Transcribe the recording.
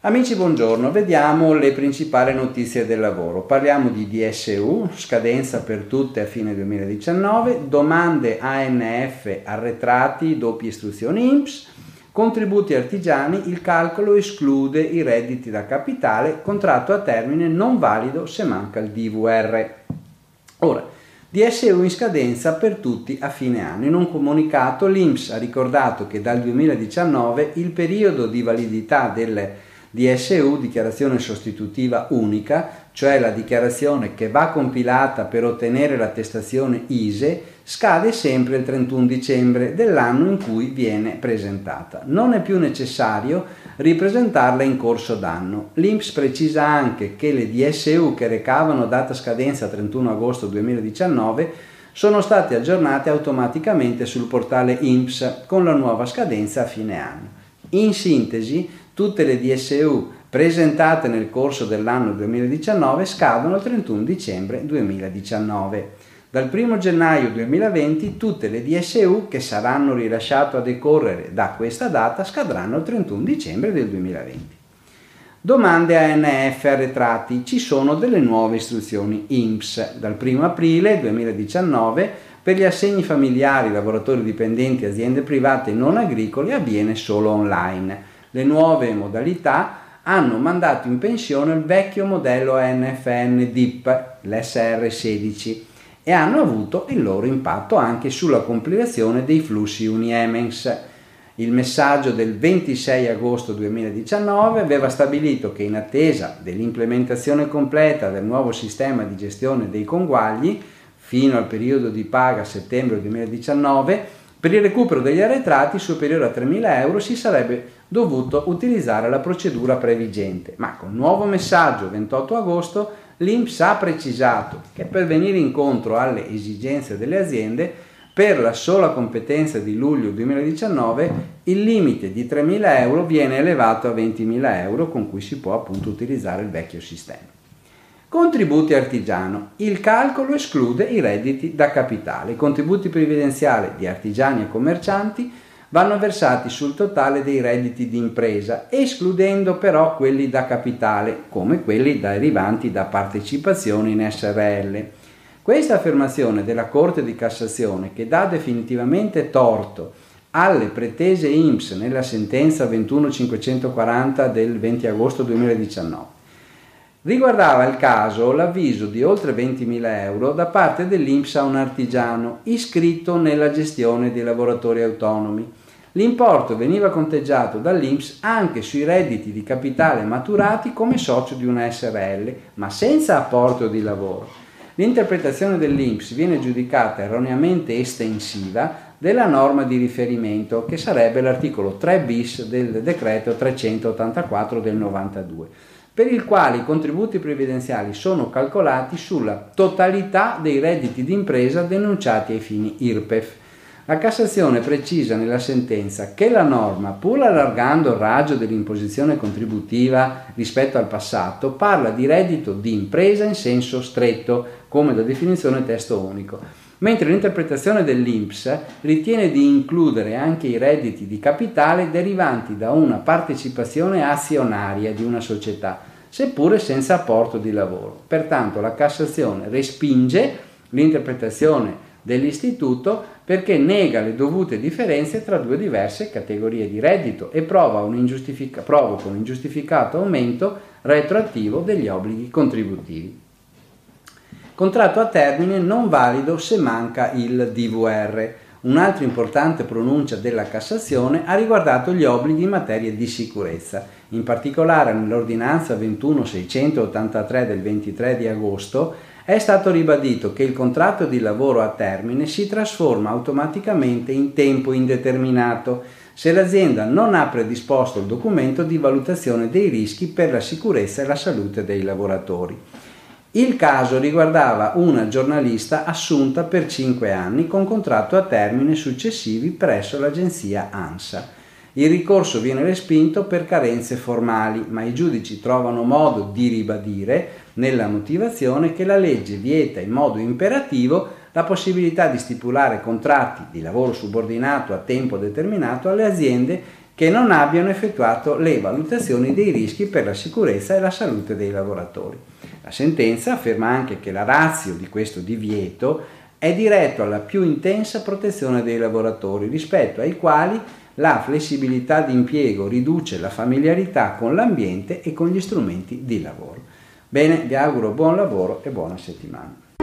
Amici, buongiorno. Vediamo le principali notizie del lavoro. Parliamo di DSU, scadenza per tutte a fine 2019, domande ANF arretrati, doppie istruzioni INPS, contributi artigiani, il calcolo esclude i redditi da capitale, contratto a termine non valido se manca il DVR. Ora, DSU in scadenza per tutti a fine anno. In un comunicato l'INPS ha ricordato che dal 2019 il periodo di validità delle DSU, dichiarazione sostitutiva unica, cioè la dichiarazione che va compilata per ottenere l'attestazione ISE, scade sempre il 31 dicembre dell'anno in cui viene presentata. Non è più necessario ripresentarla in corso d'anno. L'INPS precisa anche che le DSU che recavano data scadenza 31 agosto 2019 sono state aggiornate automaticamente sul portale INPS con la nuova scadenza a fine anno. In sintesi, Tutte le DSU presentate nel corso dell'anno 2019 scadono il 31 dicembre 2019. Dal 1 gennaio 2020 tutte le DSU che saranno rilasciate a decorrere da questa data scadranno il 31 dicembre del 2020. Domande ANF arretrati. Ci sono delle nuove istruzioni INPS. Dal 1 aprile 2019 per gli assegni familiari, lavoratori dipendenti, aziende private non agricole avviene solo online le nuove modalità hanno mandato in pensione il vecchio modello NFN DIP, l'SR16, e hanno avuto il loro impatto anche sulla compilazione dei flussi Uniemens. Il messaggio del 26 agosto 2019 aveva stabilito che in attesa dell'implementazione completa del nuovo sistema di gestione dei conguagli, fino al periodo di paga settembre 2019, per il recupero degli arretrati superiore a 3.000 euro si sarebbe dovuto utilizzare la procedura previgente, ma con nuovo messaggio 28 agosto l'INPS ha precisato che per venire incontro alle esigenze delle aziende per la sola competenza di luglio 2019 il limite di 3.000 euro viene elevato a 20.000 euro con cui si può appunto utilizzare il vecchio sistema. Contributi artigiano. Il calcolo esclude i redditi da capitale. I contributi previdenziali di artigiani e commercianti vanno versati sul totale dei redditi di impresa, escludendo però quelli da capitale, come quelli derivanti da partecipazioni in SRL. Questa affermazione della Corte di Cassazione, che dà definitivamente torto alle pretese IMSS nella sentenza 21540 del 20 agosto 2019, Riguardava il caso l'avviso di oltre 20.000 euro da parte dell'Inps a un artigiano iscritto nella gestione dei lavoratori autonomi. L'importo veniva conteggiato dall'Inps anche sui redditi di capitale maturati come socio di una SRL, ma senza apporto di lavoro. L'interpretazione dell'Inps viene giudicata erroneamente estensiva della norma di riferimento, che sarebbe l'articolo 3 bis del decreto 384 del 92 per il quale i contributi previdenziali sono calcolati sulla totalità dei redditi d'impresa denunciati ai fini IRPEF. La Cassazione precisa nella sentenza che la norma, pur allargando il raggio dell'imposizione contributiva rispetto al passato, parla di reddito di impresa in senso stretto, come da definizione testo unico, mentre l'interpretazione dell'INPS ritiene di includere anche i redditi di capitale derivanti da una partecipazione azionaria di una società, seppure senza apporto di lavoro. Pertanto la Cassazione respinge l'interpretazione dell'istituto perché nega le dovute differenze tra due diverse categorie di reddito e un provoca un ingiustificato aumento retroattivo degli obblighi contributivi. Contratto a termine non valido se manca il DVR. Un'altra importante pronuncia della Cassazione ha riguardato gli obblighi in materia di sicurezza. In particolare nell'ordinanza 21683 del 23 di agosto è stato ribadito che il contratto di lavoro a termine si trasforma automaticamente in tempo indeterminato se l'azienda non ha predisposto il documento di valutazione dei rischi per la sicurezza e la salute dei lavoratori. Il caso riguardava una giornalista assunta per 5 anni con contratto a termine successivi presso l'agenzia ANSA. Il ricorso viene respinto per carenze formali, ma i giudici trovano modo di ribadire nella motivazione che la legge vieta in modo imperativo la possibilità di stipulare contratti di lavoro subordinato a tempo determinato alle aziende che non abbiano effettuato le valutazioni dei rischi per la sicurezza e la salute dei lavoratori. La sentenza afferma anche che la razio di questo divieto è diretto alla più intensa protezione dei lavoratori, rispetto ai quali la flessibilità di impiego riduce la familiarità con l'ambiente e con gli strumenti di lavoro. Bene, vi auguro buon lavoro e buona settimana.